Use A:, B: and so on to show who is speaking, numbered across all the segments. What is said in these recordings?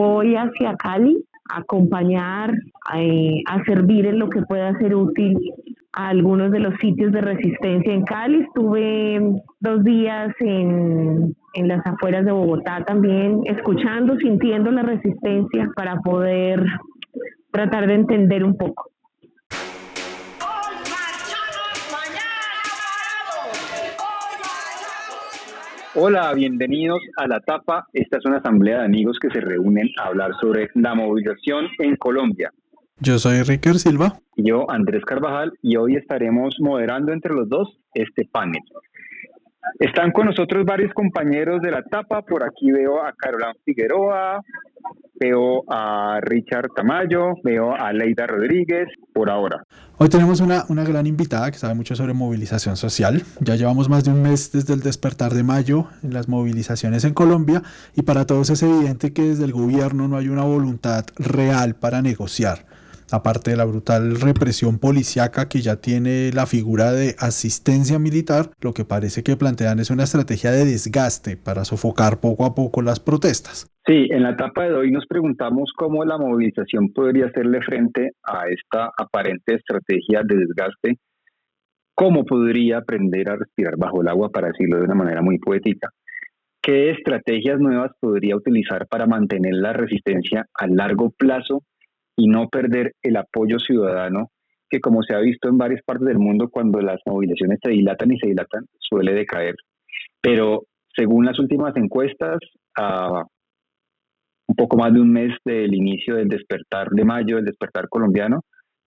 A: voy hacia Cali a acompañar, eh, a servir en lo que pueda ser útil a algunos de los sitios de resistencia en Cali. Estuve dos días en, en las afueras de Bogotá también, escuchando, sintiendo la resistencia para poder tratar de entender un poco.
B: Hola, bienvenidos a La Tapa. Esta es una asamblea de amigos que se reúnen a hablar sobre la movilización en Colombia.
C: Yo soy Ricker Silva.
B: Yo, Andrés Carvajal, y hoy estaremos moderando entre los dos este panel. Están con nosotros varios compañeros de la tapa. Por aquí veo a Carolán Figueroa, veo a Richard Tamayo, veo a Leida Rodríguez, por ahora.
C: Hoy tenemos una, una gran invitada que sabe mucho sobre movilización social. Ya llevamos más de un mes desde el despertar de mayo en las movilizaciones en Colombia y para todos es evidente que desde el gobierno no hay una voluntad real para negociar aparte de la brutal represión policiaca que ya tiene la figura de asistencia militar, lo que parece que plantean es una estrategia de desgaste para sofocar poco a poco las protestas.
B: Sí, en la etapa de hoy nos preguntamos cómo la movilización podría hacerle frente a esta aparente estrategia de desgaste, cómo podría aprender a respirar bajo el agua, para decirlo de una manera muy poética. ¿Qué estrategias nuevas podría utilizar para mantener la resistencia a largo plazo y no perder el apoyo ciudadano que como se ha visto en varias partes del mundo cuando las movilizaciones se dilatan y se dilatan suele decaer. Pero según las últimas encuestas, a un poco más de un mes del inicio del despertar de mayo, del despertar colombiano,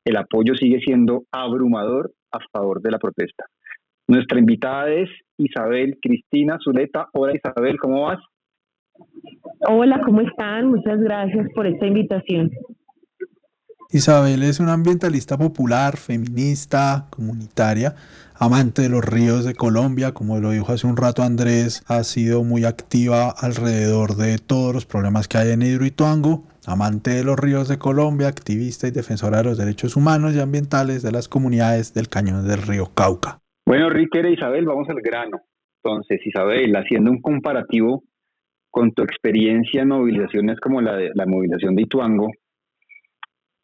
B: el apoyo sigue siendo abrumador a favor de la protesta. Nuestra invitada es Isabel Cristina Zuleta. Hola Isabel, ¿cómo vas?
A: Hola, ¿cómo están? Muchas gracias por esta invitación.
C: Isabel es una ambientalista popular, feminista, comunitaria, amante de los ríos de Colombia, como lo dijo hace un rato Andrés, ha sido muy activa alrededor de todos los problemas que hay en Hidroituango, amante de los ríos de Colombia, activista y defensora de los derechos humanos y ambientales de las comunidades del cañón del río Cauca.
B: Bueno, Riquera Isabel, vamos al grano. Entonces, Isabel, haciendo un comparativo con tu experiencia en movilizaciones como la, de, la movilización de Ituango,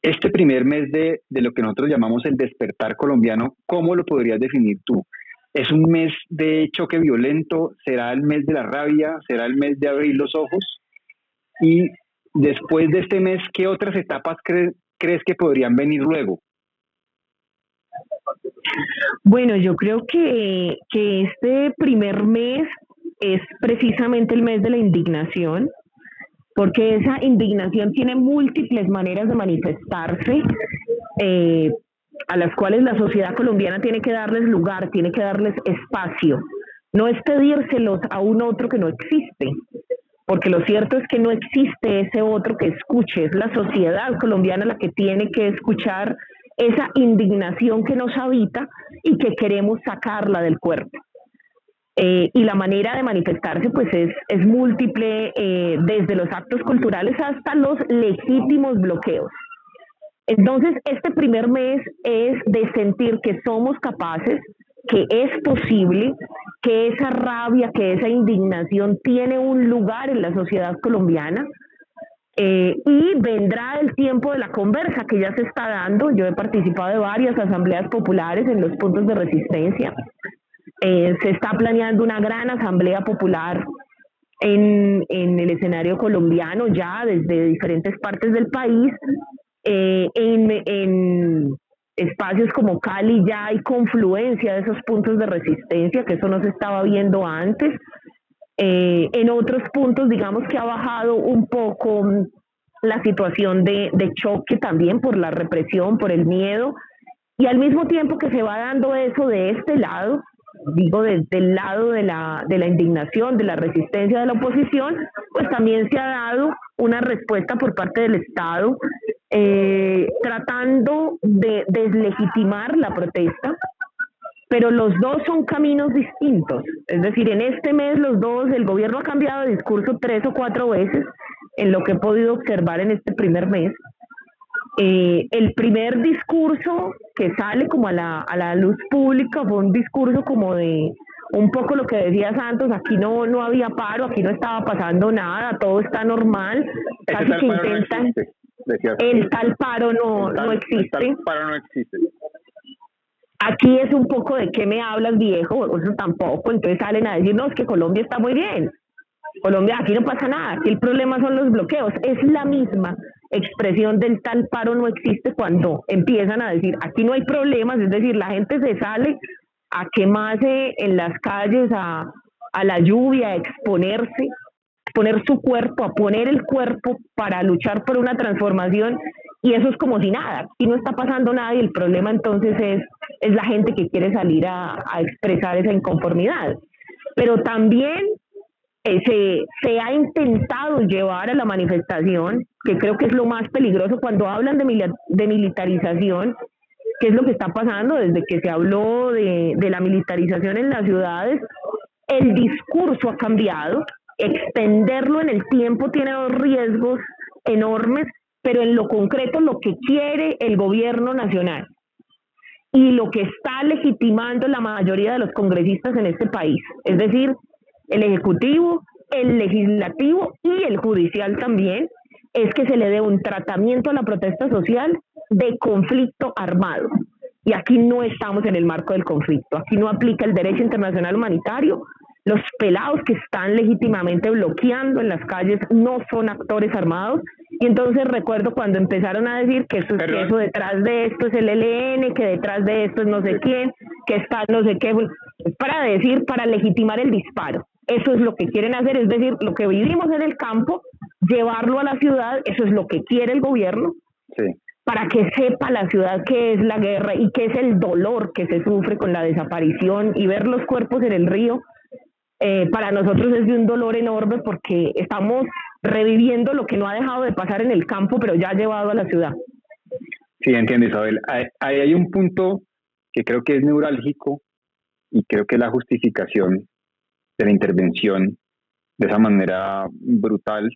B: este primer mes de, lo que nosotros llamamos el despertar colombiano, ¿cómo lo podrías definir tú? ¿Es un mes de choque violento? ¿Será el mes de la rabia? ¿Será el mes de abrir los ojos? Y después de este mes, ¿qué otras etapas crees que podrían venir luego?
A: Bueno, yo creo que, que este primer mes es precisamente el mes de la indignación, porque esa indignación tiene múltiples maneras de manifestarse, eh, a las cuales la sociedad colombiana tiene que darles lugar, tiene que darles espacio. No es pedírselos a un otro que no existe, porque lo cierto es que no existe ese otro que escuche, es la sociedad colombiana la que tiene que escuchar esa indignación que nos habita y que queremos sacarla del cuerpo. Eh, y la manera de manifestarse pues es, es múltiple, eh, desde los actos culturales hasta los legítimos bloqueos. Entonces, este primer mes es de sentir que somos capaces, que es posible, que esa rabia, que esa indignación tiene un lugar en la sociedad colombiana. Eh, y vendrá el tiempo de la conversa que ya se está dando. Yo he participado de varias asambleas populares en los puntos de resistencia. Eh, se está planeando una gran asamblea popular en, el escenario colombiano ya desde diferentes partes del país. Eh, en, espacios como Cali ya hay confluencia de esos puntos de resistencia, que eso no se estaba viendo antes. Eh, en otros puntos, digamos que ha bajado un poco la situación de choque también por la represión, por el miedo, y al mismo tiempo que se va dando eso de este lado, digo, desde el lado de la, de la indignación, de la resistencia de la oposición, pues también se ha dado una respuesta por parte del Estado eh, tratando de deslegitimar la protesta, pero los dos son caminos distintos. Es decir, en este mes los dos, el gobierno ha cambiado de discurso tres o cuatro veces en lo que he podido observar en este primer mes. Eh, el primer discurso que sale como a la, a la luz pública fue un discurso como de un poco lo que decía Santos, aquí no, no había paro, aquí no estaba pasando nada, todo está normal, casi que intentan... el tal paro no, no existe. El tal
B: paro no existe.
A: Aquí es un poco de qué me hablas, viejo, eso tampoco. Entonces salen a decir, no, es que Colombia está muy bien. Colombia, aquí no pasa nada, aquí el problema son los bloqueos. Es la misma expresión del tal paro no existe cuando empiezan a decir, aquí no hay problemas, es decir, la gente se sale a quemarse en las calles, a, a la lluvia, a exponerse, poner su cuerpo, a poner el cuerpo para luchar por una transformación y eso es como si nada, aquí no está pasando nada y el problema entonces es, es la gente que quiere salir a, expresar esa inconformidad. Pero también eh, se, se, ha intentado llevar a la manifestación, que creo que es lo más peligroso cuando hablan de, de militarización, que es lo que está pasando desde que se habló de, de la militarización en las ciudades, el discurso ha cambiado, extenderlo en el tiempo tiene dos riesgos enormes pero en lo concreto lo que quiere el gobierno nacional y lo que está legitimando la mayoría de los congresistas en este país, es decir, el Ejecutivo, el Legislativo y el Judicial también, es que se le dé un tratamiento a la protesta social de conflicto armado. Y aquí no estamos en el marco del conflicto, aquí no aplica el derecho internacional humanitario, los pelados que están legítimamente bloqueando en las calles no son actores armados. Y entonces recuerdo cuando empezaron a decir que eso, que eso detrás de esto es el ELN, que detrás de esto es no sé quién, que está no sé qué, para decir, para legitimar el disparo. Eso es lo que quieren hacer, es decir, lo que vivimos en el campo, llevarlo a la ciudad, eso es lo que quiere el gobierno. para que sepa la ciudad qué es la guerra y qué es el dolor que se sufre con la desaparición y ver los cuerpos en el río eh, para nosotros es de un dolor enorme porque estamos reviviendo lo que no ha dejado de pasar en el campo, pero ya ha llevado a la ciudad.
B: Sí, entiendo Isabel. Hay, hay un punto que creo que es neurálgico y creo que es la justificación de la intervención de esa manera brutal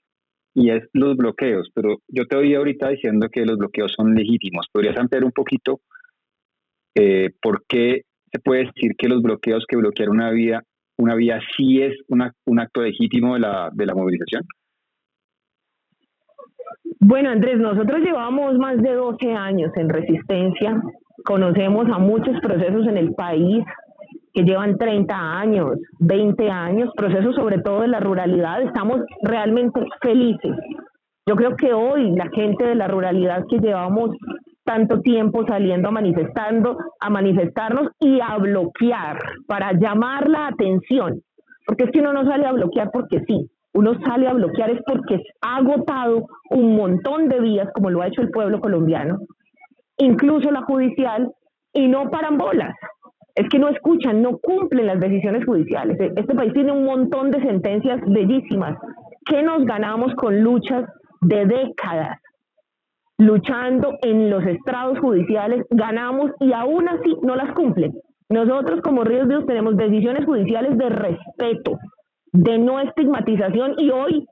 B: y es los bloqueos. Pero yo te oí ahorita diciendo que los bloqueos son legítimos. ¿Podrías ampliar un poquito eh, por qué se puede decir que los bloqueos que bloquear una vía una vía sí es un acto legítimo de la, de la movilización?
A: Bueno, Andrés, nosotros llevamos más de 12 años en resistencia, conocemos a muchos procesos en el país que llevan 30 años, 20 años, procesos sobre todo de la ruralidad, estamos realmente felices. Yo creo que hoy la gente de la ruralidad que llevamos tanto tiempo saliendo a manifestando, a manifestarnos y a bloquear para llamar la atención. Porque es que uno no sale a bloquear porque sí, uno sale a bloquear es porque ha agotado un montón de vías como lo ha hecho el pueblo colombiano, incluso la judicial, y no paran bolas. Es que no escuchan, no cumplen las decisiones judiciales. E-, este país tiene un montón de sentencias bellísimas. ¿Qué nos ganamos con luchas de décadas? luchando en los estrados judiciales, ganamos y aún así no las cumplen. Nosotros como Ríos Dios tenemos decisiones judiciales de respeto, de no estigmatización y hoy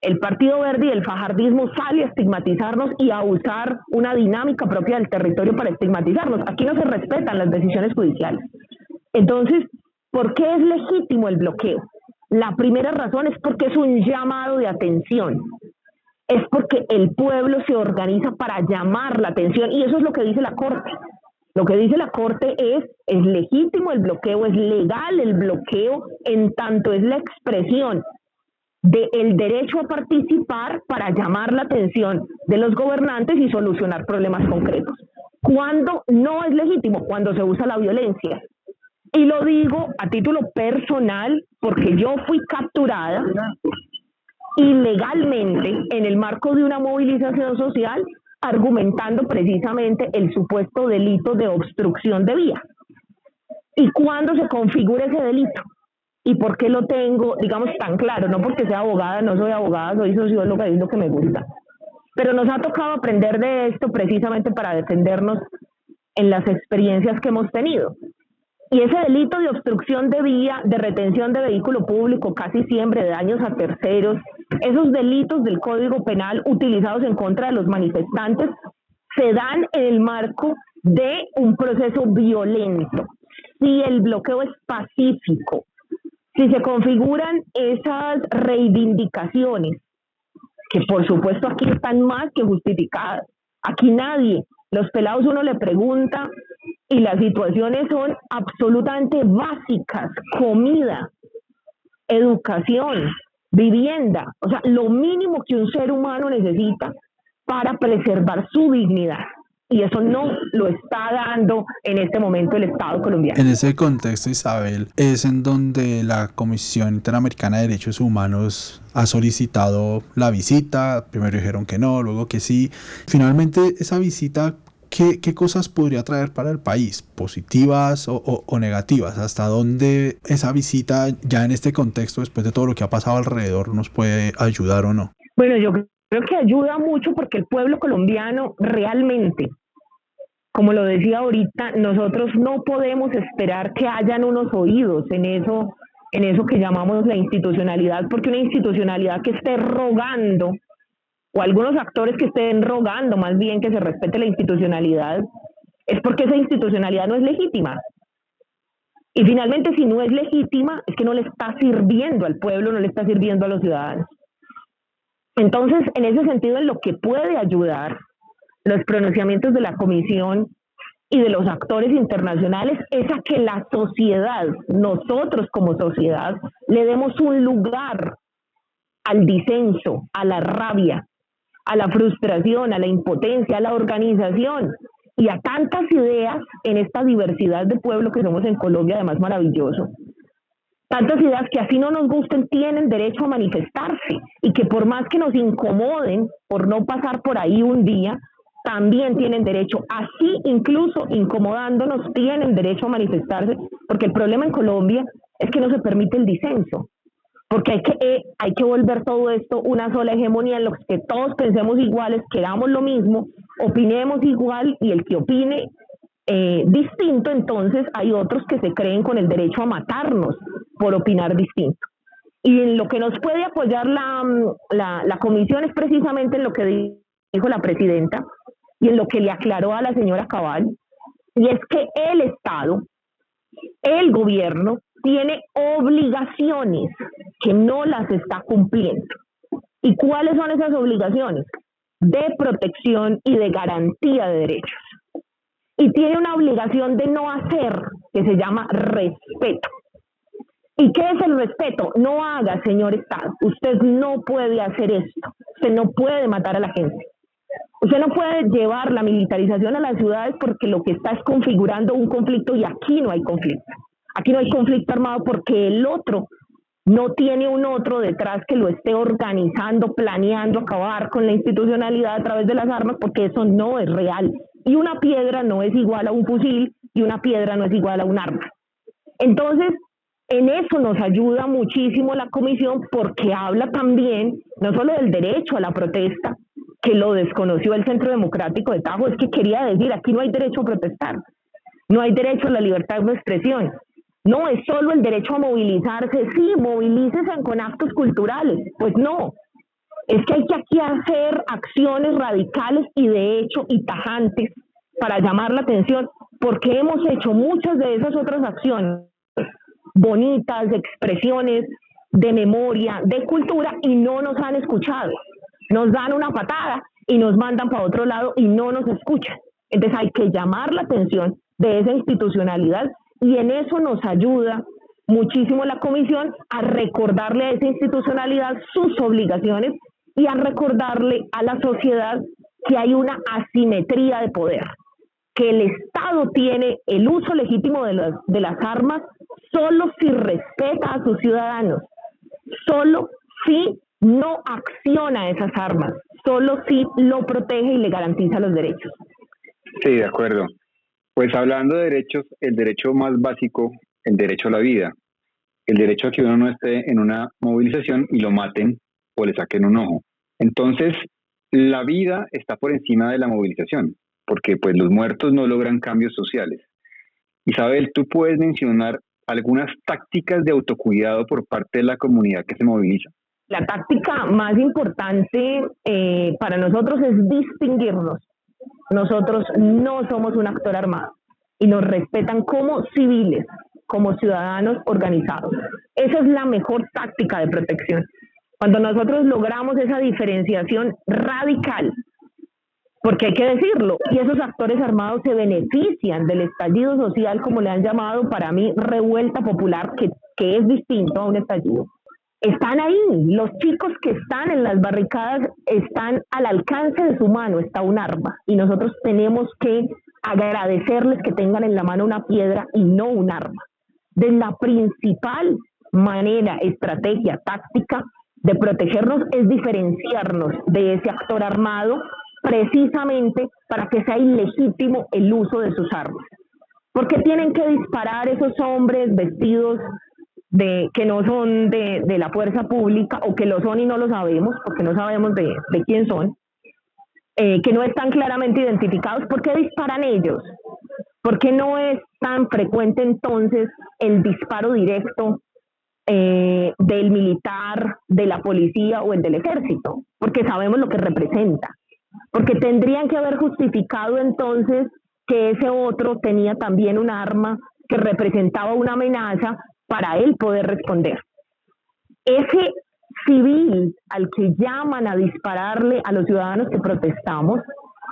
A: el Partido Verde y el fajardismo sale a estigmatizarnos y a usar una dinámica propia del territorio para estigmatizarnos. Aquí no se respetan las decisiones judiciales. Entonces, ¿por qué es legítimo el bloqueo? La primera razón es porque es un llamado de atención es porque el pueblo se organiza para llamar la atención y eso es lo que dice la Corte. Lo que dice la Corte es, es legítimo el bloqueo, es legal el bloqueo en tanto es la expresión del derecho a participar para llamar la atención de los gobernantes y solucionar problemas concretos. Cuando no es legítimo, cuando se usa la violencia. Y lo digo a título personal porque yo fui capturada ilegalmente en el marco de una movilización social argumentando precisamente el supuesto delito de obstrucción de vía. ¿Y cuándo se configura ese delito? ¿Y por qué lo tengo, digamos, tan claro? No porque sea abogada, no soy abogada, soy socióloga, es lo que me gusta. Pero nos ha tocado aprender de esto precisamente para defendernos en las experiencias que hemos tenido. Y ese delito de obstrucción de vía, de retención de vehículo público, casi siempre de daños a terceros, esos delitos del Código Penal utilizados en contra de los manifestantes se dan en el marco de un proceso violento. si el bloqueo es pacífico, si se configuran esas reivindicaciones, que por supuesto aquí están más que justificadas, aquí nadie, los pelados uno le pregunta y las situaciones son absolutamente básicas, comida, educación, vivienda, o sea, lo mínimo que un ser humano necesita para preservar su dignidad y eso no lo está dando en este momento el Estado colombiano.
C: En ese contexto, Isabel, es en donde la Comisión Interamericana de Derechos Humanos ha solicitado la visita, primero dijeron que no, luego que sí. Finalmente, esa visita, ¿qué, qué cosas podría traer para el país? ¿Positivas o, o, negativas? ¿Hasta dónde esa visita, ya en este contexto, después de todo lo que ha pasado alrededor, nos puede ayudar o no?
A: Bueno, yo creo que ayuda mucho porque el pueblo colombiano realmente como lo decía ahorita, nosotros no podemos esperar que hayan unos oídos en eso, en eso que llamamos la institucionalidad, porque una institucionalidad que esté rogando, o algunos actores que estén rogando más bien que se respete la institucionalidad, es porque esa institucionalidad no es legítima. Y finalmente, si no es legítima, es que no le está sirviendo al pueblo, no le está sirviendo a los ciudadanos. Entonces, en ese sentido, en lo que puede ayudar los pronunciamientos de la Comisión y de los actores internacionales es a que la sociedad, nosotros como sociedad, le demos un lugar al disenso, a la rabia, a la frustración, a la impotencia, a la organización y a tantas ideas en esta diversidad de pueblo que somos en Colombia, además maravilloso. Tantas ideas que así no nos gusten tienen derecho a manifestarse y que por más que nos incomoden por no pasar por ahí un día, también tienen derecho, así incluso incomodándonos, tienen derecho a manifestarse, porque el problema en Colombia es que no se permite el disenso, porque hay que, eh, hay que volver todo esto una sola hegemonía en lo que todos pensemos iguales, queramos lo mismo, opinemos igual y el que opine eh, distinto, entonces hay otros que se creen con el derecho a matarnos por opinar distinto. Y en lo que nos puede apoyar la, la, la comisión es precisamente en lo que dijo la presidenta, y en lo que le aclaró a la señora Cabal, y es que el Estado, el gobierno, tiene obligaciones que no las está cumpliendo. ¿Y cuáles son esas obligaciones? De protección y de garantía de derechos. Y tiene una obligación de no hacer, que se llama respeto. ¿Y qué es el respeto? No haga, señor Estado. Usted no puede hacer esto. Usted no puede matar a la gente. Usted no puede llevar la militarización a las ciudades porque lo que está es configurando un conflicto y aquí no hay conflicto. Aquí no hay conflicto armado porque el otro no tiene un otro detrás que lo esté organizando, planeando acabar con la institucionalidad a través de las armas, porque eso no es real. Y una piedra no es igual a un fusil y una piedra no es igual a un arma. Entonces, en eso nos ayuda muchísimo la comisión porque habla también no solo del derecho a la protesta, que lo desconoció el Centro Democrático de Tajo, es que quería decir, aquí no hay derecho a protestar, no hay derecho a la libertad de expresión, no es solo el derecho a movilizarse, sí, movilícese con actos culturales, pues no, es que hay que aquí hacer acciones radicales y de hecho y tajantes para llamar la atención, porque hemos hecho muchas de esas otras acciones bonitas, de expresiones, de memoria, de cultura, y no nos han escuchado nos dan una patada y nos mandan para otro lado y no nos escuchan. Entonces hay que llamar la atención de esa institucionalidad y en eso nos ayuda muchísimo la comisión a recordarle a esa institucionalidad sus obligaciones y a recordarle a la sociedad que hay una asimetría de poder, que el Estado tiene el uso legítimo de las, de las armas solo si respeta a sus ciudadanos, solo si no acciona esas armas, solo si lo protege y le garantiza los derechos.
B: Sí, de acuerdo. Pues hablando de derechos, el derecho más básico, el derecho a la vida, el derecho a que uno no esté en una movilización y lo maten o le saquen un ojo. Entonces, la vida está por encima de la movilización, porque pues los muertos no logran cambios sociales. Isabel, tú puedes mencionar algunas tácticas de autocuidado por parte de la comunidad que se moviliza.
A: La táctica más importante eh, para nosotros es distinguirnos. Nosotros no somos un actor armado. y nos respetan como civiles, como ciudadanos organizados. Esa es la mejor táctica de protección. Cuando nosotros logramos esa diferenciación radical, porque hay que decirlo, y esos actores armados se benefician del estallido social, como le han llamado para mí, revuelta popular, que, que es distinto a un estallido. Están ahí, los chicos que están en las barricadas están al alcance de su mano, está un arma, y nosotros tenemos que agradecerles que tengan en la mano una piedra y no un arma. De la principal manera, estrategia, táctica de protegernos es diferenciarnos de ese actor armado precisamente para que sea ilegítimo el uso de sus armas. ¿Por qué tienen que disparar esos hombres vestidos de que no son de, de, la fuerza pública o que lo son y no lo sabemos, porque no sabemos de, de quién son, eh, que no están claramente identificados? ¿Por qué disparan ellos? ¿Por qué no es tan frecuente entonces el disparo directo eh, del militar, de la policía o el del ejército? Porque sabemos lo que representa porque tendrían que haber justificado entonces que ese otro tenía también un arma que representaba una amenaza para él poder responder. Ese civil al que llaman a dispararle a los ciudadanos que protestamos,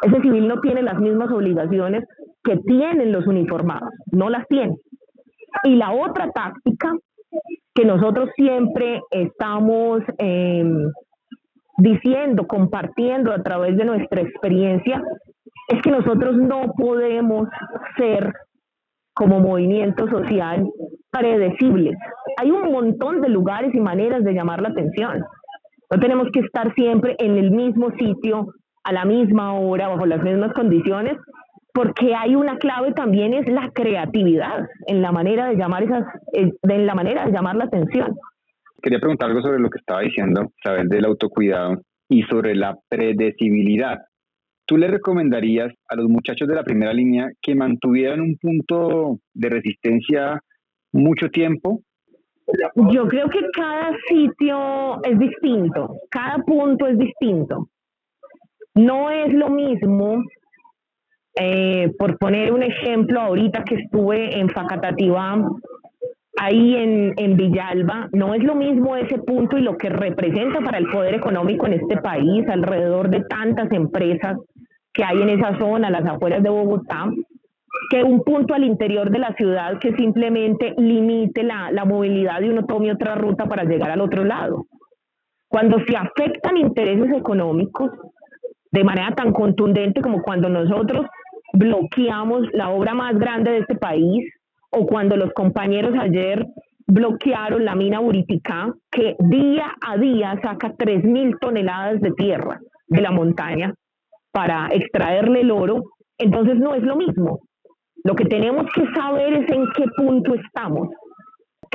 A: ese civil no tiene las mismas obligaciones que tienen los uniformados, no las tiene. Y la otra táctica que nosotros siempre estamos eh, diciendo, compartiendo a través de nuestra experiencia, es que nosotros no podemos ser como movimiento social predecibles. Hay un montón de lugares y maneras de llamar la atención. No tenemos que estar siempre en el mismo sitio, a la misma hora, bajo las mismas condiciones, porque hay una clave también es la creatividad en la manera de llamar esas, en la manera de llamar la atención.
B: Quería preguntar algo sobre lo que estaba diciendo, saber del autocuidado y sobre la predecibilidad. ¿Tú le recomendarías a los muchachos de la primera línea que mantuvieran un punto de resistencia mucho tiempo?
A: Yo creo que cada sitio es distinto, cada punto es distinto. No es lo mismo, eh, por poner un ejemplo, ahorita que estuve en Facatativá, ahí en, en Villalba, no es lo mismo ese punto y lo que representa para el poder económico en este país, alrededor de tantas empresas que hay en esa zona, las afueras de Bogotá, que un punto al interior de la ciudad que simplemente limite la, la movilidad y uno tome otra ruta para llegar al otro lado. Cuando se afectan intereses económicos de manera tan contundente como cuando nosotros bloqueamos la obra más grande de este país, o cuando los compañeros ayer bloquearon la mina Buriticá, que día a día saca 3.000 toneladas de tierra de la montaña para extraerle el oro, entonces no es lo mismo. Lo que tenemos que saber es en qué punto estamos,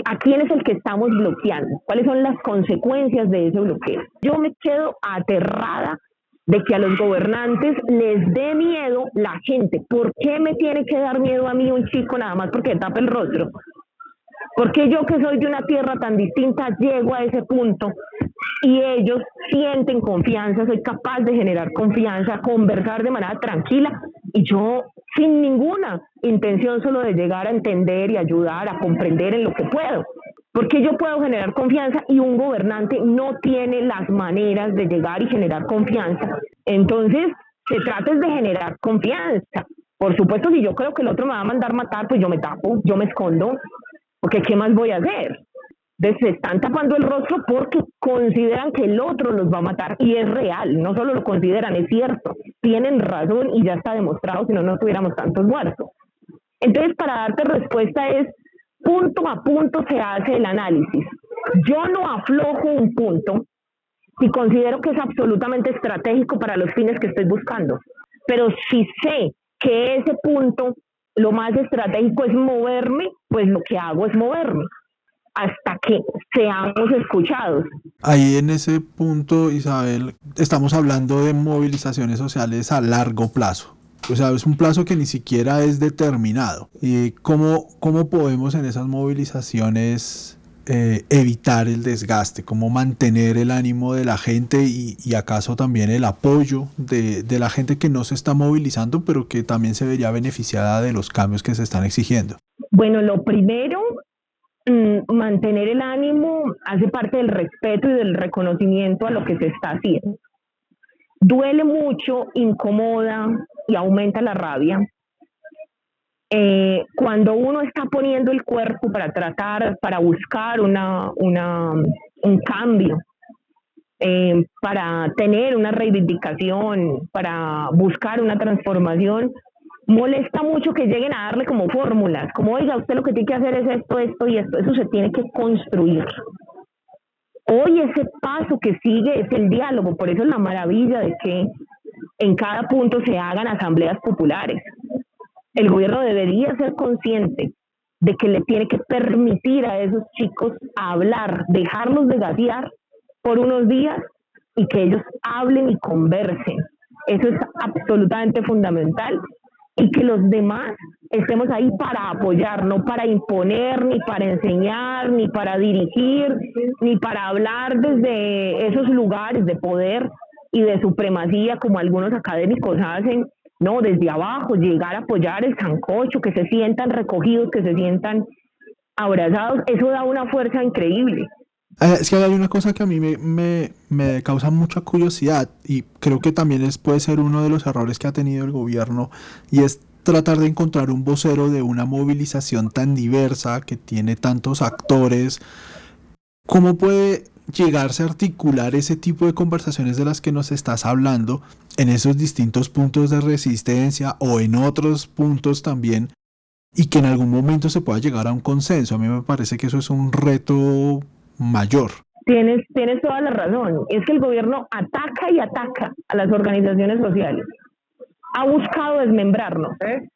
A: a quién es el que estamos bloqueando, cuáles son las consecuencias de ese bloqueo. Yo me quedo aterrada de que a los gobernantes les dé miedo la gente. ¿Por qué me tiene que dar miedo a mí un chico nada más porque tapa el rostro? Porque yo que soy de una tierra tan distinta llego a ese punto y ellos sienten confianza, soy capaz de generar confianza, conversar de manera tranquila y yo sin ninguna intención solo de llegar a entender y ayudar, a comprender en lo que puedo. Porque yo puedo generar confianza y un gobernante no tiene las maneras de llegar y generar confianza. Entonces, se trata de generar confianza. Por supuesto, si yo creo que el otro me va a mandar matar, pues yo me tapo, yo me escondo, porque ¿qué más voy a hacer? Entonces se están tapando el rostro porque consideran que el otro los va a matar y es real, no solo lo consideran, es cierto, tienen razón y ya está demostrado, si no, no tuviéramos tantos muertos. Entonces, para darte respuesta es, punto a punto se hace el análisis. Yo no aflojo un punto si considero que es absolutamente estratégico para los fines que estoy buscando, pero si sé que ese punto lo más estratégico es moverme, pues lo que hago es moverme hasta que seamos escuchados.
C: Ahí en ese punto, Isabel, estamos hablando de movilizaciones sociales a largo plazo. O sea, es un plazo que ni siquiera es determinado. ¿Y cómo, cómo podemos en esas movilizaciones eh, evitar el desgaste, cómo mantener el ánimo de la gente y, acaso también el apoyo de, la gente que no se está movilizando, pero que también se vería beneficiada de los cambios que se están exigiendo?
A: Bueno, lo primero, mantener el ánimo hace parte del respeto y del reconocimiento a lo que se está haciendo. Duele mucho, incomoda y aumenta la rabia, eh, cuando uno está poniendo el cuerpo para tratar, para buscar una, una un cambio, eh, para tener una reivindicación, para buscar una transformación, molesta mucho que lleguen a darle como fórmulas, como oiga, usted lo que tiene que hacer es esto, esto y esto, eso se tiene que construir. Hoy ese paso que sigue es el diálogo, por eso es la maravilla de que en cada punto se hagan asambleas populares el gobierno debería ser consciente de que le tiene que permitir a esos chicos hablar, dejarlos de gatear por unos días y que ellos hablen y conversen. Eso es absolutamente fundamental y que los demás estemos ahí para apoyar, no para imponer, ni para enseñar, ni para dirigir, ni para hablar desde esos lugares de poder y de supremacía como algunos académicos hacen no, desde abajo, llegar a apoyar el sancocho, que se sientan recogidos, que se sientan abrazados, eso da una fuerza increíble.
C: Eh, es que hay una cosa que a mí me, me, causa mucha curiosidad y creo que también es, puede ser uno de los errores que ha tenido el gobierno y es tratar de encontrar un vocero de una movilización tan diversa que tiene tantos actores. ¿Cómo puede llegarse a articular ese tipo de conversaciones de las que nos estás hablando en esos distintos puntos de resistencia o en otros puntos también y que en algún momento se pueda llegar a un consenso. A mí me parece que eso es un reto mayor.
A: Tienes, tienes toda la razón. Es que el gobierno ataca y ataca a las organizaciones sociales. Ha buscado desmembrarnos. ¿eh?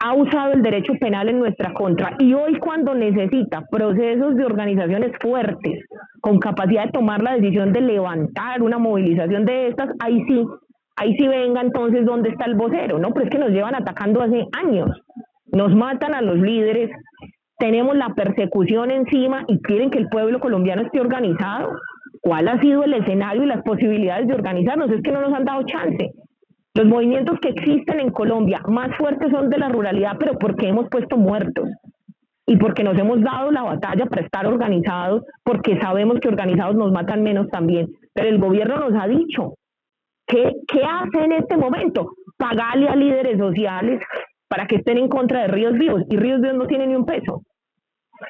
A: ha usado el derecho penal en nuestra contra y hoy cuando necesita procesos de organizaciones fuertes con capacidad de tomar la decisión de levantar una movilización de estas, ahí sí, ahí sí venga entonces dónde está el vocero, ¿no? Pero es que nos llevan atacando hace años, nos matan a los líderes, tenemos la persecución encima y quieren que el pueblo colombiano esté organizado. ¿Cuál ha sido el escenario y las posibilidades de organizarnos? Es que no nos han dado chance. Los movimientos que existen en Colombia más fuertes son de la ruralidad, pero porque hemos puesto muertos y porque nos hemos dado la batalla para estar organizados, porque sabemos que organizados nos matan menos también. Pero el gobierno nos ha dicho, ¿qué, qué hace en este momento? Pagarle a líderes sociales para que estén en contra de Ríos Vivos y Ríos Vivos no tiene ni un peso.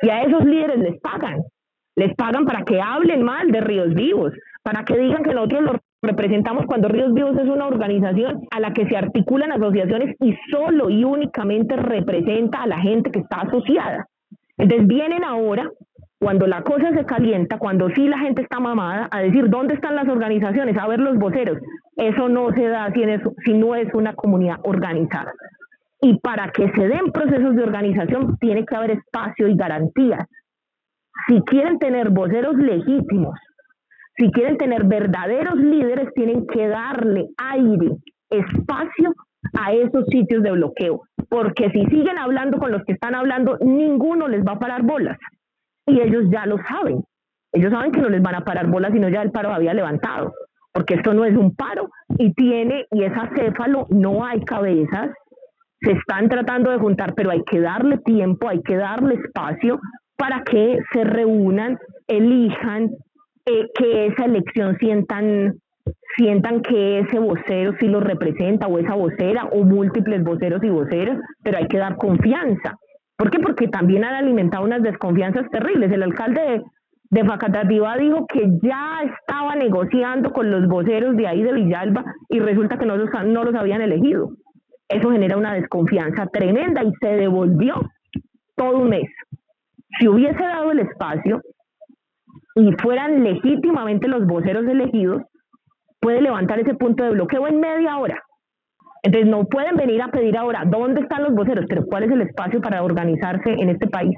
A: Y a esos líderes les pagan, les pagan para que hablen mal de Ríos Vivos, para que digan que nosotros los representamos cuando Ríos Vivos es una organización a la que se articulan asociaciones y solo y únicamente representa a la gente que está asociada. Entonces vienen ahora, cuando la cosa se calienta, cuando sí la gente está mamada, a decir dónde están las organizaciones, a ver los voceros. Eso no se da si, si no es una comunidad organizada. Y para que se den procesos de organización tiene que haber espacio y garantías. Si quieren tener voceros legítimos, si quieren tener verdaderos líderes, tienen que darle aire, espacio a esos sitios de bloqueo, porque si siguen hablando con los que están hablando, ninguno les va a parar bolas. Y ellos ya lo saben. Ellos saben que no les van a parar bolas, sino ya el paro había levantado, porque esto no es un paro y tiene, y es acéfalo, no hay cabezas, se están tratando de juntar, pero hay que darle tiempo, hay que darle espacio para que se reúnan, elijan, eh, que esa elección sientan sientan que ese vocero sí lo representa o esa vocera o múltiples voceros y voceras, pero hay que dar confianza. ¿Por qué? Porque también han alimentado unas desconfianzas terribles. El alcalde de, de Facatativá dijo que ya estaba negociando con los voceros de ahí de Villalba y resulta que no los, no los habían elegido. Eso genera una desconfianza tremenda y se devolvió todo un mes. Si hubiese dado el espacio, y fueran legítimamente los voceros elegidos, puede levantar ese punto de bloqueo en media hora. Entonces no pueden venir a pedir ahora dónde están los voceros, pero cuál es el espacio para organizarse en este país.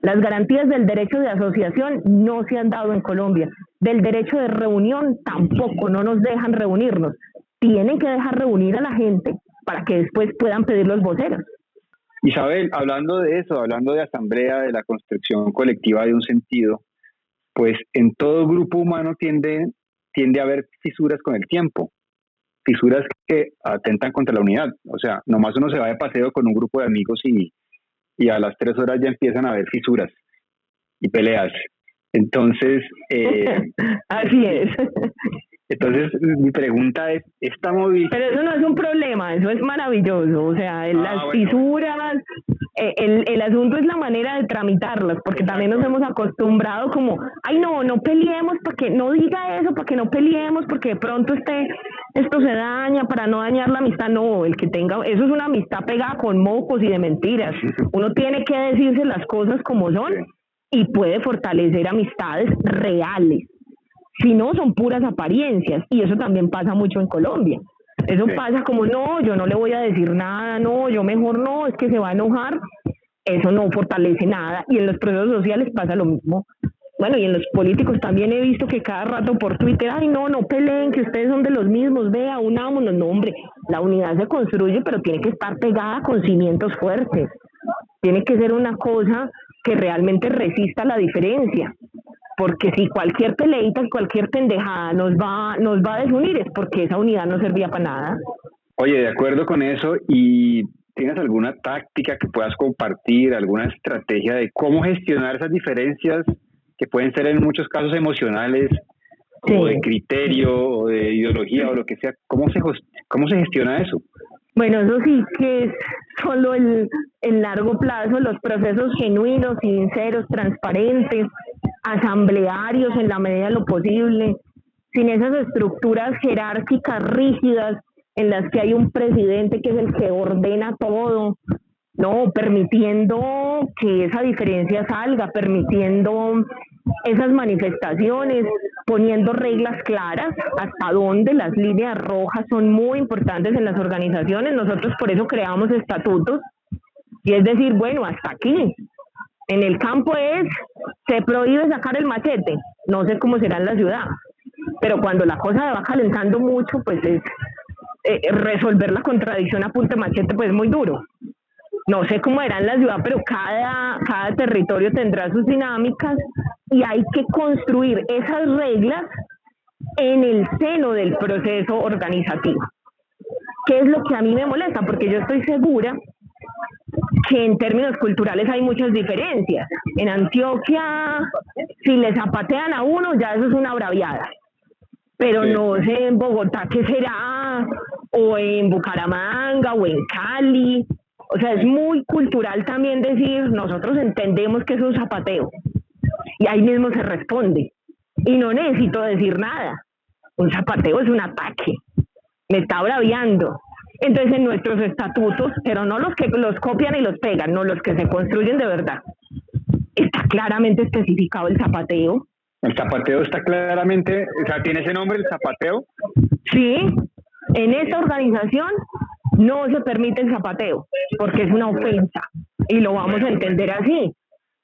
A: Las garantías del derecho de asociación no se han dado en Colombia. Del derecho de reunión tampoco, no nos dejan reunirnos. Tienen que dejar reunir a la gente para que después puedan pedir los voceros.
B: Isabel, hablando de eso, hablando de asamblea, de la construcción colectiva de un sentido, pues en todo grupo humano tiende, tiende a haber fisuras con el tiempo, fisuras que atentan contra la unidad. O sea, nomás uno se va de paseo con un grupo de amigos y, y a las tres horas ya empiezan a haber fisuras y peleas. Entonces,
A: eh, así es.
B: Entonces, mi pregunta es, ¿esta movilización?
A: Pero eso no es un problema, eso es maravilloso. O sea, ah, las fisuras, eh, el, el asunto es la manera de tramitarlas, porque también nos hemos acostumbrado como, ay no, no peleemos, para que no diga eso, para que no peleemos, porque de pronto este, esto se daña, para no dañar la amistad. No, el que tenga, eso es una amistad pegada con mocos y de mentiras. Uno tiene que decirse las cosas como son y puede fortalecer amistades reales si no, son puras apariencias y eso también pasa mucho en Colombia. Eso pasa como, no, yo no le voy a decir nada, no, yo mejor no, es que se va a enojar. Eso no fortalece nada y en los procesos sociales pasa lo mismo. Bueno, y en los políticos también he visto que cada rato por Twitter, ay, no, no peleen, que ustedes son de los mismos, vea, unámonos. No, hombre, la unidad se construye, pero tiene que estar pegada con cimientos fuertes. Tiene que ser una cosa que realmente resista la diferencia porque si cualquier peleita, cualquier pendejada nos va, nos va a desunir es porque esa unidad no servía para nada.
B: Oye, de acuerdo con eso, ¿y tienes alguna táctica que puedas compartir, alguna estrategia de cómo gestionar esas diferencias que pueden ser en muchos casos emocionales o de criterio o de ideología o lo que sea? ¿Cómo se, cómo se gestiona eso?
A: Bueno, eso sí que es solo el, el largo plazo, los procesos genuinos, sinceros, transparentes, asamblearios en la medida de lo posible, sin esas estructuras jerárquicas rígidas en las que hay un presidente que es el que ordena todo, no, permitiendo que esa diferencia salga, permitiendo esas manifestaciones, poniendo reglas claras hasta dónde las líneas rojas son muy importantes en las organizaciones. Nosotros por eso creamos estatutos. Y es decir, bueno, hasta aquí, en el campo es, se prohíbe sacar el machete. No sé cómo será en la ciudad. Pero cuando la cosa va calentando mucho, pues es eh, resolver la contradicción a punta de machete, pues es muy duro. No sé cómo era en la ciudad, pero cada, cada territorio tendrá sus dinámicas y hay que construir esas reglas en el seno del proceso organizativo. ¿Qué es lo que a mí me molesta? Porque yo estoy segura que en términos culturales hay muchas diferencias. En Antioquia, si le zapatean a uno, ya eso es una braviada. Pero no sé en Bogotá qué será, o en Bucaramanga, o en Cali. O sea, es muy cultural también decir, nosotros entendemos que es un zapateo. Y ahí mismo se responde. Y no necesito decir nada. Un zapateo es un ataque. Me está braviando entonces, en nuestros estatutos, pero no los que los copian y los pegan, no los que se construyen de verdad, está claramente especificado el zapateo.
B: El zapateo está claramente, o sea, tiene ese nombre, el zapateo.
A: Sí, en esta organización no se permite el zapateo, porque es una ofensa, y lo vamos a entender así.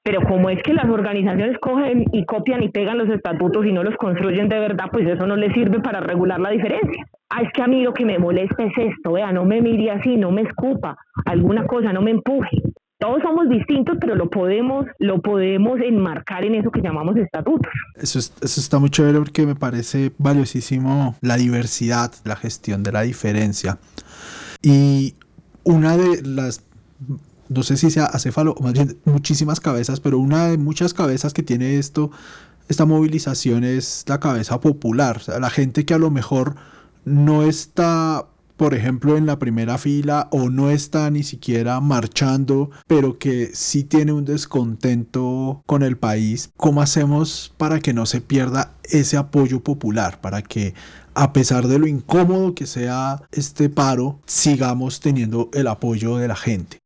A: Pero como es que las organizaciones cogen y copian y pegan los estatutos y no los construyen de verdad, pues eso no les sirve para regular la diferencia. Ah, es que a mí lo que me molesta es esto, vea, no me mire así, no me escupa, alguna cosa, no me empuje. Todos somos distintos, pero lo podemos, lo podemos enmarcar en eso que llamamos estatutos.
C: Eso, eso está muy chévere porque me parece valiosísimo la diversidad, la gestión de la diferencia. Y una de las no sé si sea acéfalo o más bien muchísimas cabezas, pero una de muchas cabezas que tiene esto, esta movilización es la cabeza popular, la gente que a lo mejor no está, por ejemplo, en la primera fila o no está ni siquiera marchando, pero que sí tiene un descontento con el país. ¿Cómo hacemos para que no se pierda ese apoyo popular, para que a pesar de lo incómodo que sea este paro, sigamos teniendo el apoyo de la gente?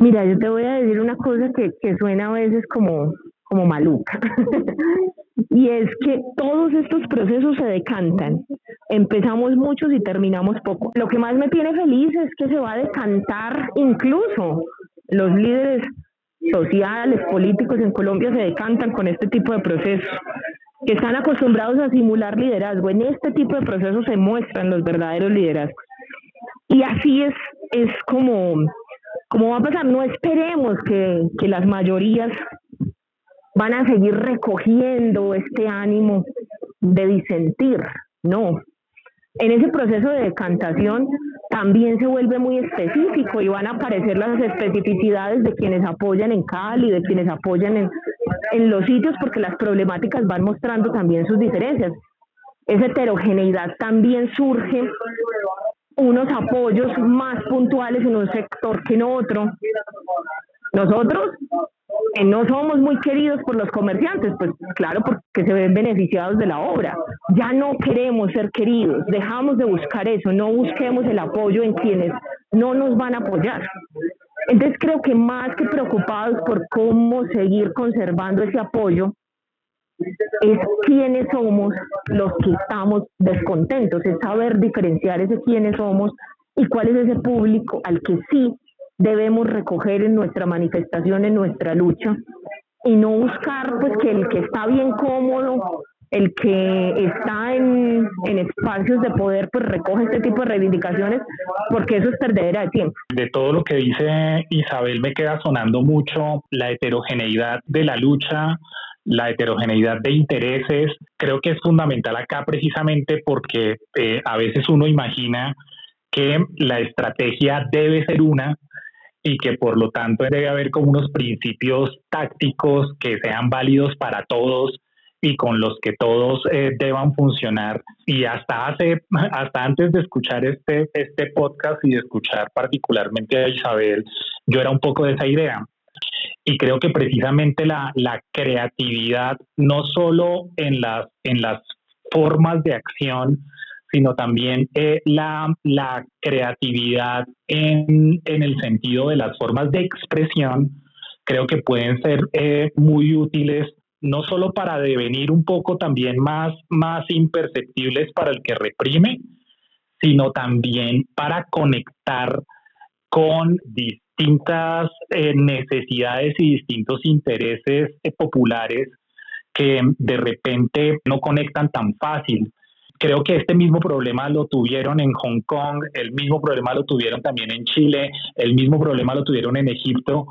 A: Mira, yo te voy a decir una cosa que, que suena a veces como, como maluca. y es que todos estos procesos se decantan. Empezamos muchos y terminamos poco. Lo que más me tiene feliz es que se va a decantar incluso los líderes sociales, políticos en Colombia se decantan con este tipo de procesos, que están acostumbrados a simular liderazgo. En este tipo de procesos se muestran los verdaderos liderazgos. Y así es, es como, como va a pasar. No esperemos que, que las mayorías van a seguir recogiendo este ánimo de disentir. No. En ese proceso de decantación también se vuelve muy específico y van a aparecer las especificidades de quienes apoyan en Cali, de quienes apoyan en, en los sitios, porque las problemáticas van mostrando también sus diferencias. Esa heterogeneidad también surge unos apoyos más puntuales en un sector que en otro. Nosotros no somos muy queridos por los comerciantes, pues claro, porque se ven beneficiados de la obra. Ya no queremos ser queridos, dejamos de buscar eso, no busquemos el apoyo en quienes no nos van a apoyar. Entonces creo que más que preocupados por cómo seguir conservando ese apoyo, es quiénes somos los que estamos descontentos, es saber diferenciar ese quiénes somos y cuál es ese público al que sí debemos recoger en nuestra manifestación, en nuestra lucha, y no buscar pues que el que está bien cómodo, el que está en, en espacios de poder, pues recoge este tipo de reivindicaciones, porque eso es perdedera de tiempo.
D: De todo lo que dice Isabel me queda sonando mucho la heterogeneidad de la lucha, la heterogeneidad de intereses, creo que es fundamental acá precisamente porque eh, a veces uno imagina que la estrategia debe ser una y que por lo tanto debe haber como unos principios tácticos que sean válidos para todos y con los que todos eh, deban funcionar. Y hasta hace, hasta antes de escuchar este, este podcast y de escuchar particularmente a Isabel, yo era un poco de esa idea. Y creo que precisamente la, la creatividad, no solo en las, en las formas de acción, sino también eh, la, la, creatividad en, en, el sentido de las formas de expresión, creo que pueden ser eh, muy útiles no solo para devenir un poco también más, más imperceptibles para el que reprime, sino también para conectar con distintas eh, necesidades y distintos intereses eh, populares que de repente no conectan tan fácil. Creo que este mismo problema lo tuvieron en Hong Kong, el mismo problema lo tuvieron también en Chile, el mismo problema lo tuvieron en Egipto.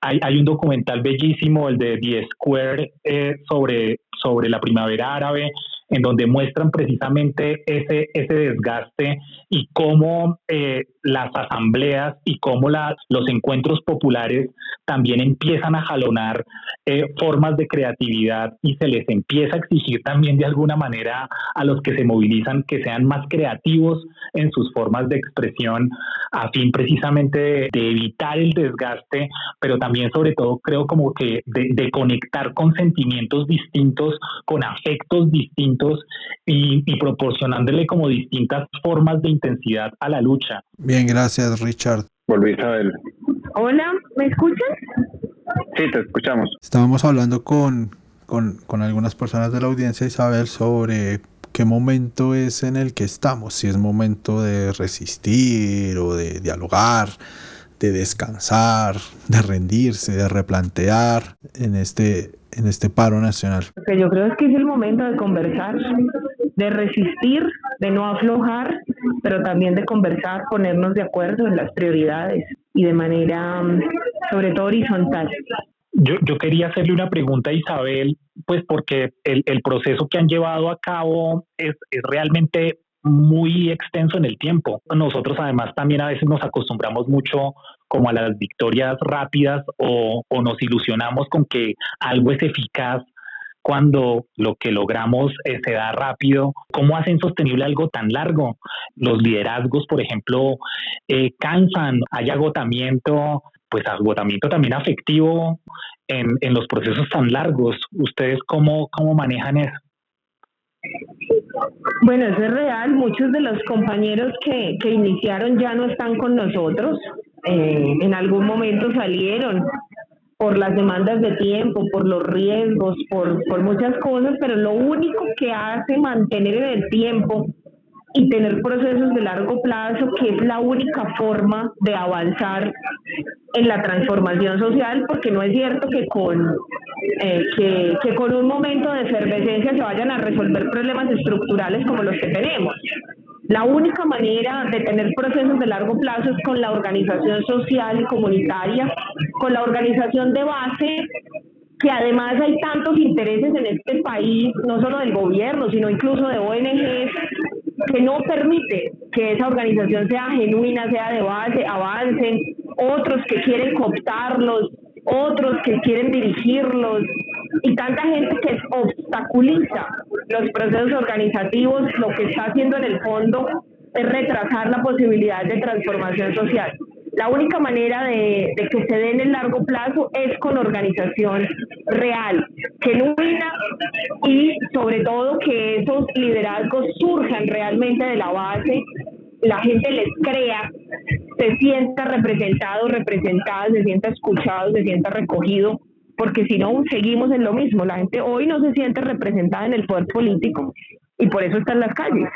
D: Hay, hay un documental bellísimo, el de The Square, eh, sobre, sobre la primavera árabe, en donde muestran precisamente ese, ese desgaste y cómo eh, las asambleas y cómo los encuentros populares también empiezan a jalonar eh, formas de creatividad y se les empieza a exigir también de alguna manera a los que se movilizan que sean más creativos en sus formas de expresión a fin precisamente de, evitar el desgaste, pero también sobre todo creo como que de conectar con sentimientos distintos, con afectos distintos y, proporcionándole como distintas formas de intensidad a la lucha.
C: Bien, gracias Richard.
B: Volví Isabel.
A: Hola, ¿me escuchas?
B: Sí, te escuchamos.
C: Estábamos hablando con, con, con algunas personas de la audiencia, Isabel, sobre qué momento es en el que estamos, si es momento de resistir o de dialogar, de descansar, de rendirse, de replantear en este en este paro nacional?
A: yo creo es que es el momento de conversar, de resistir, de no aflojar, pero también de conversar, ponernos de acuerdo en las prioridades y de manera, mm, sobre todo, horizontal.
D: Yo, yo quería hacerle una pregunta a Isabel, pues porque el, el proceso que han llevado a cabo es, es realmente muy extenso en el tiempo. Nosotros además también a veces nos acostumbramos mucho como a las victorias rápidas o, nos ilusionamos con que algo es eficaz cuando lo que logramos eh, se da rápido. ¿Cómo hacen sostenible algo tan largo? Los liderazgos, por ejemplo, eh, cansan, hay agotamiento, pues agotamiento también afectivo en, en los procesos tan largos. ¿Ustedes cómo, cómo manejan eso?
A: Bueno, eso es real. Muchos de los compañeros que, que iniciaron ya no están con nosotros. Eh, en algún momento salieron por las demandas de tiempo, por los riesgos, por, por muchas cosas, pero lo único que hace mantener en el tiempo y tener procesos de largo plazo, que es la única forma de avanzar en la transformación social, porque no es cierto que con, eh, que, con un momento de efervescencia se vayan a resolver problemas estructurales como los que tenemos. La única manera de tener procesos de largo plazo es con la organización social y comunitaria, con la organización de base que además hay tantos intereses en este país, no solo del gobierno, sino incluso de ONGs, que no permite que esa organización sea genuina, sea de base, avancen, otros que quieren cooptarlos, otros que quieren dirigirlos, y tanta gente que obstaculiza los procesos organizativos, lo que está haciendo en el fondo es retrasar la posibilidad de transformación social. La única manera de, que se dé en el largo plazo es con organización real, genuina y sobre todo que esos liderazgos surjan realmente de la base, la gente les crea, se sienta representado, representada, se sienta escuchado, se sienta recogido, porque si no seguimos en lo mismo. La gente hoy no se siente representada en el poder político y por eso está en las calles.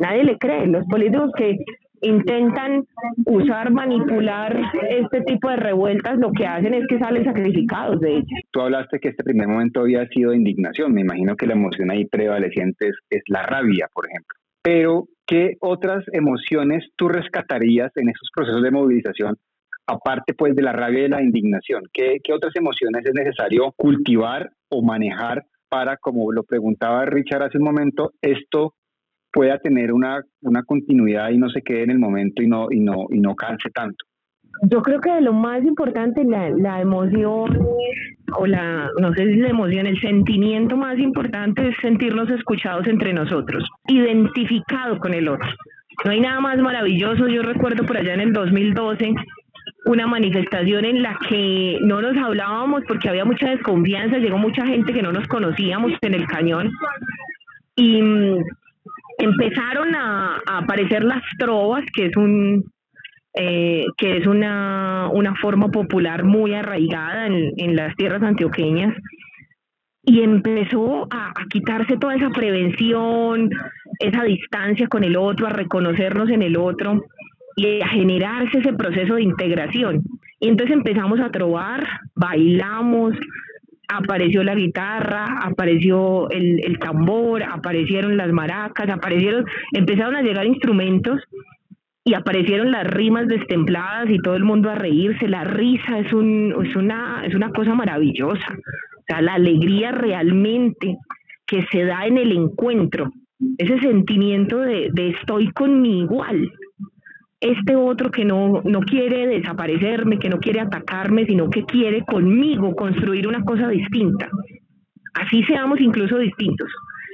A: Nadie le cree. Los políticos que intentan usar, manipular este tipo de revueltas, lo que hacen es que salen sacrificados de ellas.
B: Tú hablaste que este primer momento había sido indignación. Me imagino que la emoción ahí prevaleciente es, la rabia, por ejemplo. Pero, ¿qué otras emociones tú rescatarías en esos procesos de movilización aparte pues de la rabia y de la indignación, ¿qué, ¿qué, otras emociones es necesario cultivar o manejar para, como lo preguntaba Richard hace un momento, esto pueda tener una, una continuidad y no se quede en el momento y no, y no, y no canse tanto.
A: Yo creo que lo más importante, la, la emoción o la, no sé si la emoción, el sentimiento más importante es sentirnos escuchados entre nosotros, identificados con el otro. No hay nada más maravilloso. Yo recuerdo por allá en el 2012 una manifestación en la que no nos hablábamos porque había mucha desconfianza, llegó mucha gente que no nos conocíamos en el cañón y empezaron a, aparecer las trovas, que es un eh, que es una, una forma popular muy arraigada en, en las tierras antioqueñas, y empezó a, quitarse toda esa prevención, esa distancia con el otro, a reconocernos en el otro y a generarse ese proceso de integración. Y entonces empezamos a trobar, bailamos, apareció la guitarra, apareció el, el, tambor, aparecieron las maracas, aparecieron, empezaron a llegar instrumentos y aparecieron las rimas destempladas y todo el mundo a reírse. La risa es, un, es, una, es una cosa maravillosa. O sea, la alegría realmente que se da en el encuentro, ese sentimiento de, de estoy con mi igual, este otro que no, no quiere desaparecerme, que no quiere atacarme, sino que quiere conmigo construir una cosa distinta. Así seamos incluso distintos.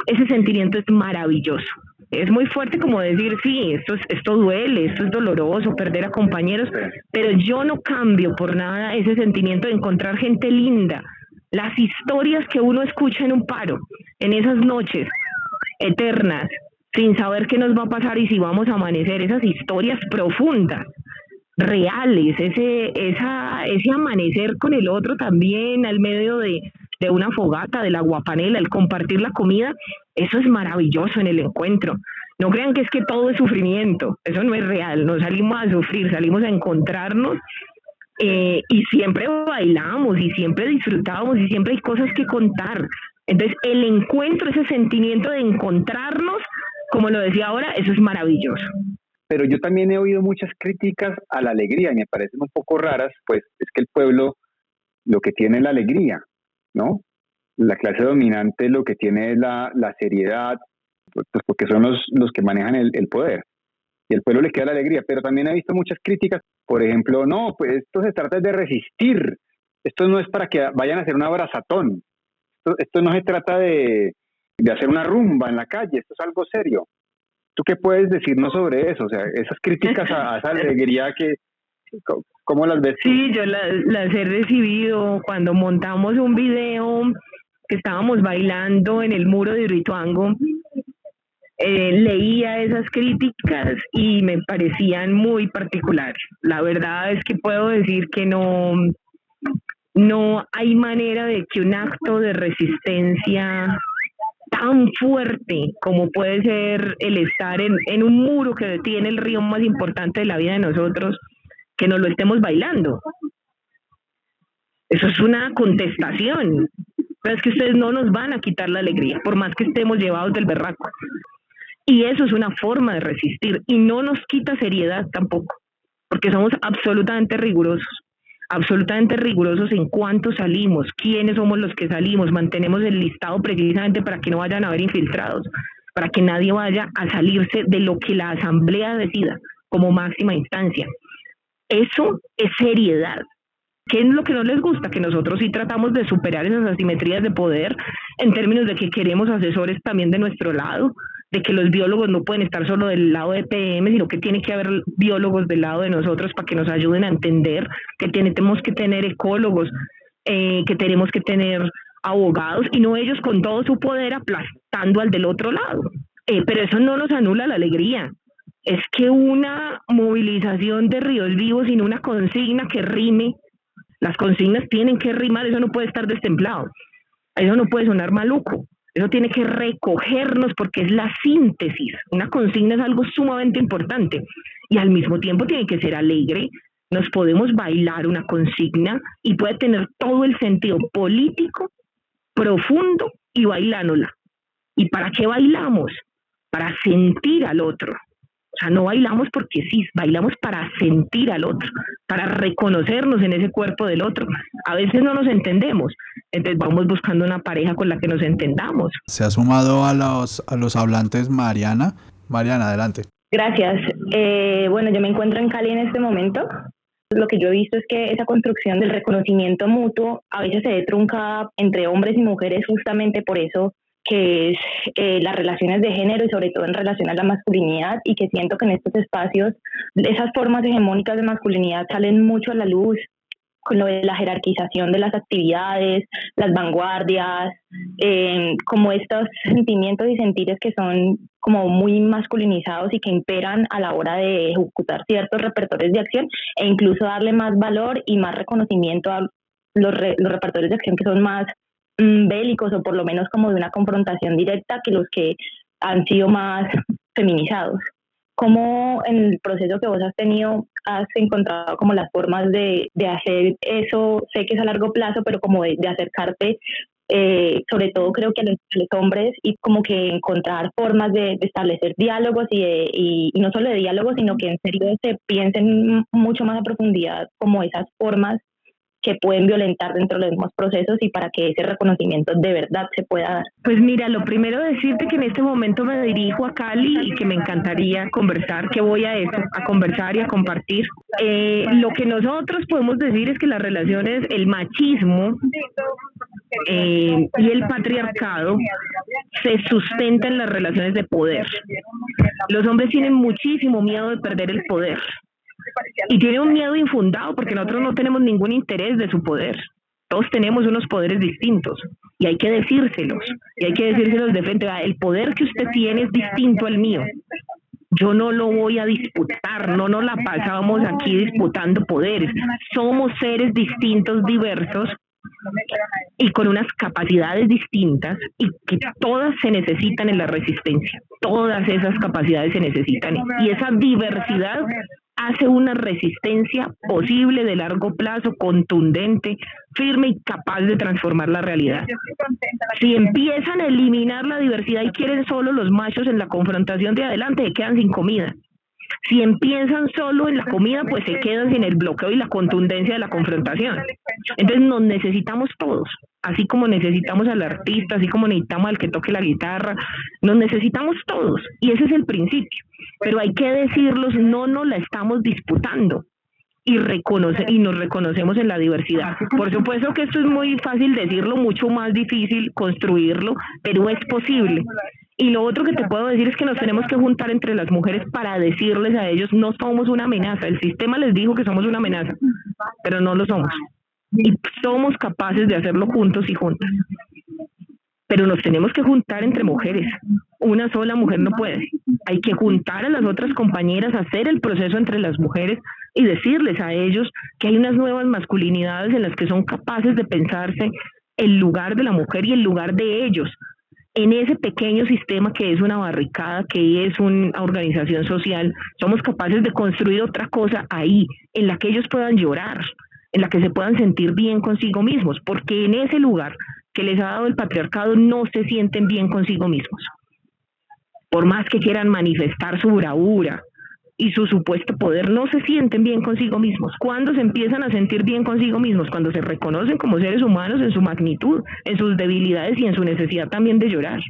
A: Ese sentimiento es maravilloso. Es muy fuerte como decir, sí, esto, esto duele, esto es doloroso, perder a compañeros, pero yo no cambio por nada ese sentimiento de encontrar gente linda. Las historias que uno escucha en un paro, en esas noches eternas, sin saber qué nos va a pasar y si vamos a amanecer, esas historias profundas, reales, ese, esa, ese amanecer con el otro también al medio de, de una fogata, de la guapanela, el compartir la comida, eso es maravilloso en el encuentro. No crean que es que todo es sufrimiento, eso no es real, no salimos a sufrir, salimos a encontrarnos eh, y siempre bailamos y siempre disfrutamos y siempre hay cosas que contar. Entonces el encuentro, ese sentimiento de encontrarnos, como lo decía ahora, eso es maravilloso.
B: Pero yo también he oído muchas críticas a la alegría y me parecen un poco raras, pues es que el pueblo lo que tiene es la alegría, ¿no? La clase dominante lo que tiene es la, seriedad, pues, pues porque son los, los que manejan el, el poder y el pueblo le queda la alegría. Pero también he visto muchas críticas, por ejemplo, no, pues esto se trata de resistir, esto no es para que vayan a hacer un abrazatón, esto no se trata de, de hacer una rumba en la calle, esto es algo serio. ¿Tú qué puedes decirnos sobre eso? O sea, esas críticas a, esa alegría que, ¿cómo las ves?
A: Sí, yo las, he recibido cuando montamos un video que estábamos bailando en el muro de Rituango. Eh, leía esas críticas y me parecían muy particulares. La verdad es que puedo decir que no, no hay manera de que un acto de resistencia tan fuerte como puede ser el estar en, un muro que detiene el río más importante de la vida de nosotros, que nos lo estemos bailando. Eso es una contestación. Pero es que ustedes no nos van a quitar la alegría, por más que estemos llevados del berraco. Y eso es una forma de resistir y no nos quita seriedad tampoco, porque somos absolutamente rigurosos. Absolutamente rigurosos en cuánto salimos, quiénes somos los que salimos, mantenemos el listado precisamente para que no vayan a haber infiltrados, para que nadie vaya a salirse de lo que la asamblea decida como máxima instancia. Eso es seriedad. ¿Qué es lo que no les gusta? Que nosotros sí tratamos de superar esas asimetrías de poder en términos de que queremos asesores también de nuestro lado, de que los biólogos no pueden estar solo del lado de PM, sino que tiene que haber biólogos del lado de nosotros para que nos ayuden a entender que tenemos que tener ecólogos, eh, que tenemos que tener abogados y no ellos con todo su poder aplastando al del otro lado. Eh, pero eso no nos anula la alegría. Es que una movilización de ríos vivos sin una consigna que rime, las consignas tienen que rimar, eso no puede estar destemplado, eso no puede sonar maluco. Eso tiene que recogernos porque es la síntesis. Una consigna es algo sumamente importante y al mismo tiempo tiene que ser alegre. Nos podemos bailar una consigna y puede tener todo el sentido político profundo y bailándola. ¿Y para qué bailamos? Para sentir al otro. O sea, no bailamos porque sí, bailamos para sentir al otro, para reconocernos en ese cuerpo del otro. A veces no nos entendemos, entonces vamos buscando una pareja con la que nos entendamos.
C: Se ha sumado a los, a los hablantes Mariana. Mariana, adelante.
E: Gracias. Eh, bueno, yo me encuentro en Cali en este momento. Lo que yo he visto es que esa construcción del reconocimiento mutuo a veces se trunca entre hombres y mujeres justamente por eso que es eh, las relaciones de género y sobre todo en relación a la masculinidad y que siento que en estos espacios esas formas hegemónicas de masculinidad salen mucho a la luz con lo de la jerarquización de las actividades, las vanguardias, eh, como estos sentimientos y sentires que son como muy masculinizados y que imperan a la hora de ejecutar ciertos repertorios de acción e incluso darle más valor y más reconocimiento a los, los repertorios de acción que son más Mm, bélicos o por lo menos como de una confrontación directa que los que han sido más feminizados. ¿Cómo en el proceso que vos has tenido has encontrado como las formas de, de hacer eso? Sé que es a largo plazo, pero como de, acercarte, eh, sobre todo creo que a los, hombres, y como que encontrar formas de, establecer diálogos y, y, y, no solo de diálogos, sino que en serio se piensen mucho más a profundidad como esas formas que pueden violentar dentro de los mismos procesos y para que ese reconocimiento de verdad se pueda dar?
A: Pues mira, lo primero decirte que en este momento me dirijo a Cali y que me encantaría conversar, que voy a eso, a conversar y a compartir. Eh, lo que nosotros podemos decir es que las relaciones, el machismo eh, y el patriarcado se sustentan en las relaciones de poder. Los hombres tienen muchísimo miedo de perder el poder y tiene un miedo infundado porque nosotros no tenemos ningún interés de su poder. Todos tenemos unos poderes distintos y hay que decírselos. Y hay que decírselos de frente. El poder que usted tiene es distinto al mío. Yo no lo voy a disputar, no nos la pasamos aquí disputando poderes. Somos seres distintos, diversos, y con unas capacidades distintas y que todas se necesitan en la resistencia. Todas esas capacidades se necesitan y esa diversidad hace una resistencia posible de largo plazo, contundente, firme y capaz de transformar la realidad. Si empiezan a eliminar la diversidad y quieren solo los machos en la confrontación de adelante, se quedan sin comida. Si empiezan solo en la comida, pues se quedan sin el bloqueo y la contundencia de la confrontación. Entonces nos necesitamos todos, así como necesitamos al artista, así como necesitamos al que toque la guitarra, nos necesitamos todos. Y ese es el principio. Pero hay que decirlos, no nos la estamos disputando y reconoce y nos reconocemos en la diversidad. Por supuesto que esto es muy fácil decirlo, mucho más difícil construirlo, pero es posible. Y lo otro que te puedo decir es que nos tenemos que juntar entre las mujeres para decirles a ellos, no somos una amenaza. El sistema les dijo que somos una amenaza, pero no lo somos. Y somos capaces de hacerlo juntos y juntas. Pero nos tenemos que juntar entre mujeres. Una sola mujer no puede. Hay que juntar a las otras compañeras, hacer el proceso entre las mujeres y decirles a ellos que hay unas nuevas masculinidades en las que son capaces de pensarse el lugar de la mujer y el lugar de ellos, en ese pequeño sistema que es una barricada, que es una organización social, somos capaces de construir otra cosa ahí, en la que ellos puedan llorar, en la que se puedan sentir bien consigo mismos, porque en ese lugar que les ha dado el patriarcado no se sienten bien consigo mismos. Por más que quieran manifestar su bravura y su supuesto poder no se sienten bien consigo mismos. ¿Cuándo se empiezan a sentir bien consigo mismos? Cuando se reconocen como seres humanos en su magnitud, en sus debilidades y en su necesidad también de llorar.